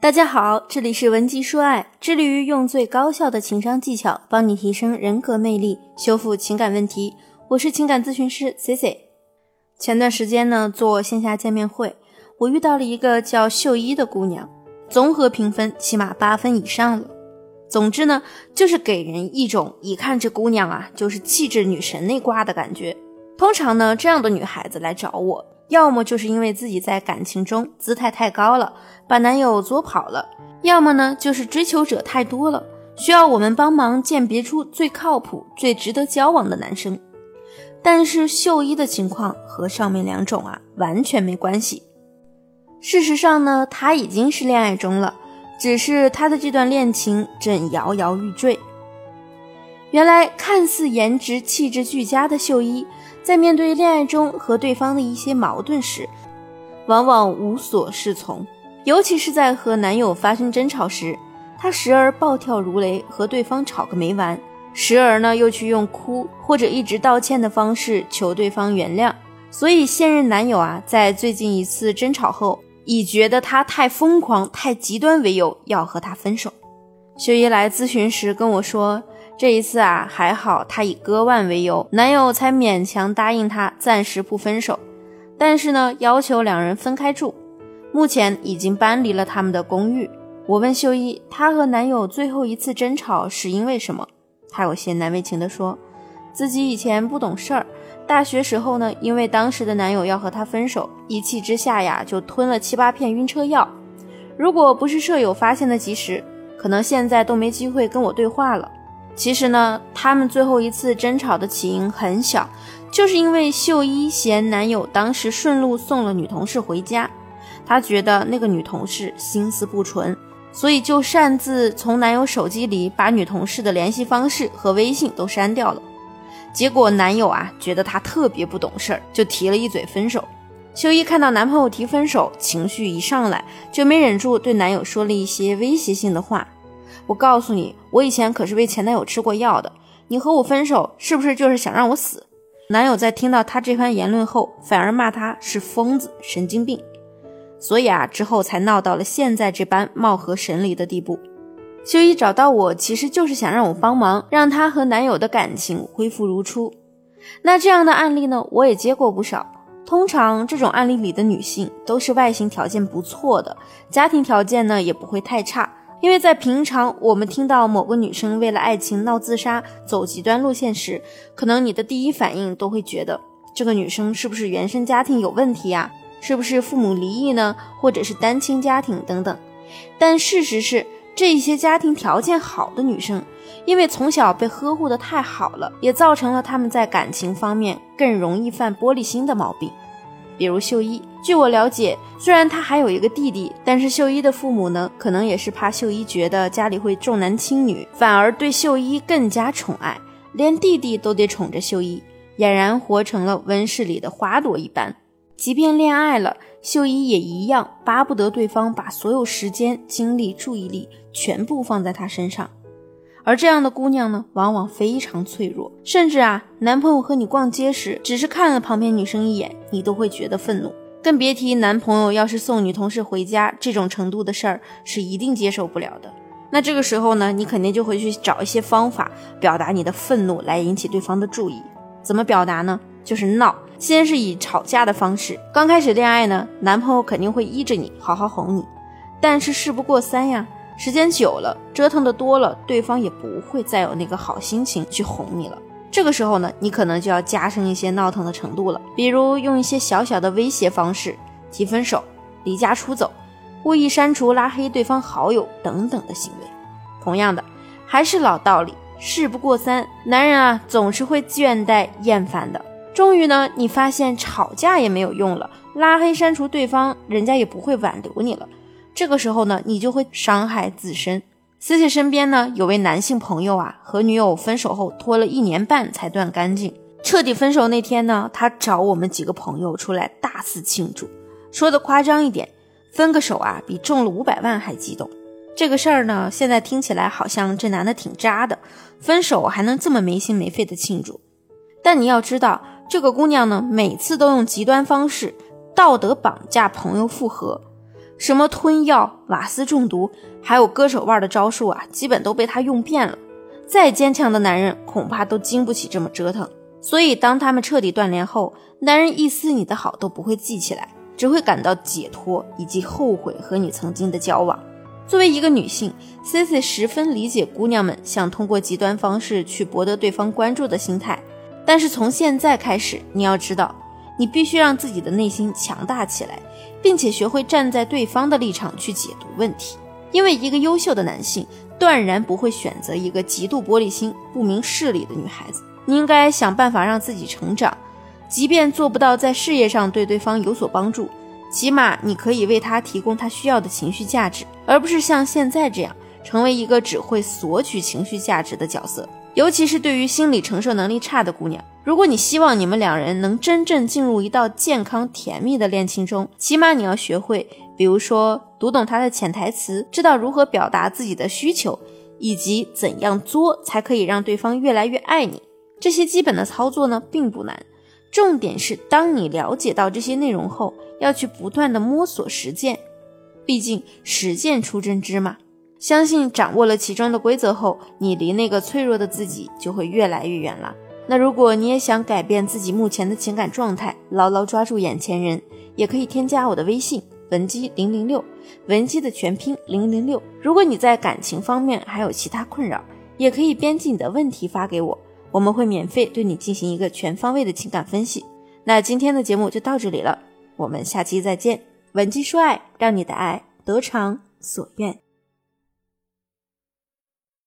大家好，这里是文姬说爱，致力于用最高效的情商技巧帮你提升人格魅力，修复情感问题。我是情感咨询师 C C。前段时间呢，做线下见面会，我遇到了一个叫秀一的姑娘，综合评分起码八分以上了。总之呢，就是给人一种一看这姑娘啊，就是气质女神那挂的感觉。通常呢，这样的女孩子来找我。要么就是因为自己在感情中姿态太高了，把男友作跑了；要么呢，就是追求者太多了，需要我们帮忙鉴别出最靠谱、最值得交往的男生。但是秀一的情况和上面两种啊完全没关系。事实上呢，他已经是恋爱中了，只是他的这段恋情正摇摇欲坠。原来看似颜值气质俱佳的秀一。在面对恋爱中和对方的一些矛盾时，往往无所适从，尤其是在和男友发生争吵时，她时而暴跳如雷和对方吵个没完，时而呢又去用哭或者一直道歉的方式求对方原谅。所以现任男友啊，在最近一次争吵后，以觉得她太疯狂、太极端为由要和她分手。秀一来咨询时跟我说。这一次啊，还好，她以割腕为由，男友才勉强答应她暂时不分手。但是呢，要求两人分开住。目前已经搬离了他们的公寓。我问秀一，她和男友最后一次争吵是因为什么？她有些难为情地说，自己以前不懂事儿，大学时候呢，因为当时的男友要和她分手，一气之下呀，就吞了七八片晕车药。如果不是舍友发现的及时，可能现在都没机会跟我对话了。其实呢，他们最后一次争吵的起因很小，就是因为秀一嫌男友当时顺路送了女同事回家，她觉得那个女同事心思不纯，所以就擅自从男友手机里把女同事的联系方式和微信都删掉了。结果男友啊觉得她特别不懂事儿，就提了一嘴分手。秀一看到男朋友提分手，情绪一上来就没忍住对男友说了一些威胁性的话。我告诉你，我以前可是为前男友吃过药的。你和我分手，是不是就是想让我死？男友在听到她这番言论后，反而骂她是疯子、神经病。所以啊，之后才闹到了现在这般貌合神离的地步。秀一找到我，其实就是想让我帮忙，让她和男友的感情恢复如初。那这样的案例呢，我也接过不少。通常这种案例里的女性都是外形条件不错的，家庭条件呢也不会太差。因为在平常，我们听到某个女生为了爱情闹自杀、走极端路线时，可能你的第一反应都会觉得这个女生是不是原生家庭有问题呀？是不是父母离异呢？或者是单亲家庭等等。但事实是，这些家庭条件好的女生，因为从小被呵护的太好了，也造成了她们在感情方面更容易犯玻璃心的毛病。比如秀一，据我了解，虽然他还有一个弟弟，但是秀一的父母呢，可能也是怕秀一觉得家里会重男轻女，反而对秀一更加宠爱，连弟弟都得宠着秀一，俨然活成了温室里的花朵一般。即便恋爱了，秀一也一样巴不得对方把所有时间、精力、注意力全部放在他身上。而这样的姑娘呢，往往非常脆弱，甚至啊，男朋友和你逛街时，只是看了旁边女生一眼，你都会觉得愤怒，更别提男朋友要是送女同事回家这种程度的事儿，是一定接受不了的。那这个时候呢，你肯定就会去找一些方法表达你的愤怒，来引起对方的注意。怎么表达呢？就是闹，先是以吵架的方式。刚开始恋爱呢，男朋友肯定会依着你，好好哄你，但是事不过三呀。时间久了，折腾的多了，对方也不会再有那个好心情去哄你了。这个时候呢，你可能就要加深一些闹腾的程度了，比如用一些小小的威胁方式，提分手、离家出走、故意删除、拉黑对方好友等等的行为。同样的，还是老道理，事不过三，男人啊总是会倦怠厌烦的。终于呢，你发现吵架也没有用了，拉黑删除对方，人家也不会挽留你了。这个时候呢，你就会伤害自身。思琪身边呢有位男性朋友啊，和女友分手后拖了一年半才断干净。彻底分手那天呢，他找我们几个朋友出来大肆庆祝，说的夸张一点，分个手啊比中了五百万还激动。这个事儿呢，现在听起来好像这男的挺渣的，分手还能这么没心没肺的庆祝。但你要知道，这个姑娘呢，每次都用极端方式道德绑架朋友复合。什么吞药、瓦斯中毒，还有割手腕的招数啊，基本都被他用遍了。再坚强的男人，恐怕都经不起这么折腾。所以，当他们彻底断联后，男人一丝你的好都不会记起来，只会感到解脱以及后悔和你曾经的交往。作为一个女性，Cici 十分理解姑娘们想通过极端方式去博得对方关注的心态。但是从现在开始，你要知道，你必须让自己的内心强大起来，并且学会站在对方的立场去解读问题。因为一个优秀的男性断然不会选择一个极度玻璃心、不明事理的女孩子。你应该想办法让自己成长，即便做不到在事业上对对方有所帮助。起码你可以为他提供他需要的情绪价值，而不是像现在这样成为一个只会索取情绪价值的角色。尤其是对于心理承受能力差的姑娘，如果你希望你们两人能真正进入一道健康甜蜜的恋情中，起码你要学会，比如说读懂他的潜台词，知道如何表达自己的需求，以及怎样作才可以让对方越来越爱你。这些基本的操作呢，并不难。重点是，当你了解到这些内容后，要去不断的摸索实践，毕竟实践出真知嘛。相信掌握了其中的规则后，你离那个脆弱的自己就会越来越远了。那如果你也想改变自己目前的情感状态，牢牢抓住眼前人，也可以添加我的微信文姬零零六，文姬的全拼零零六。如果你在感情方面还有其他困扰，也可以编辑你的问题发给我。我们会免费对你进行一个全方位的情感分析。那今天的节目就到这里了，我们下期再见。文姬说爱，让你的爱得偿所愿。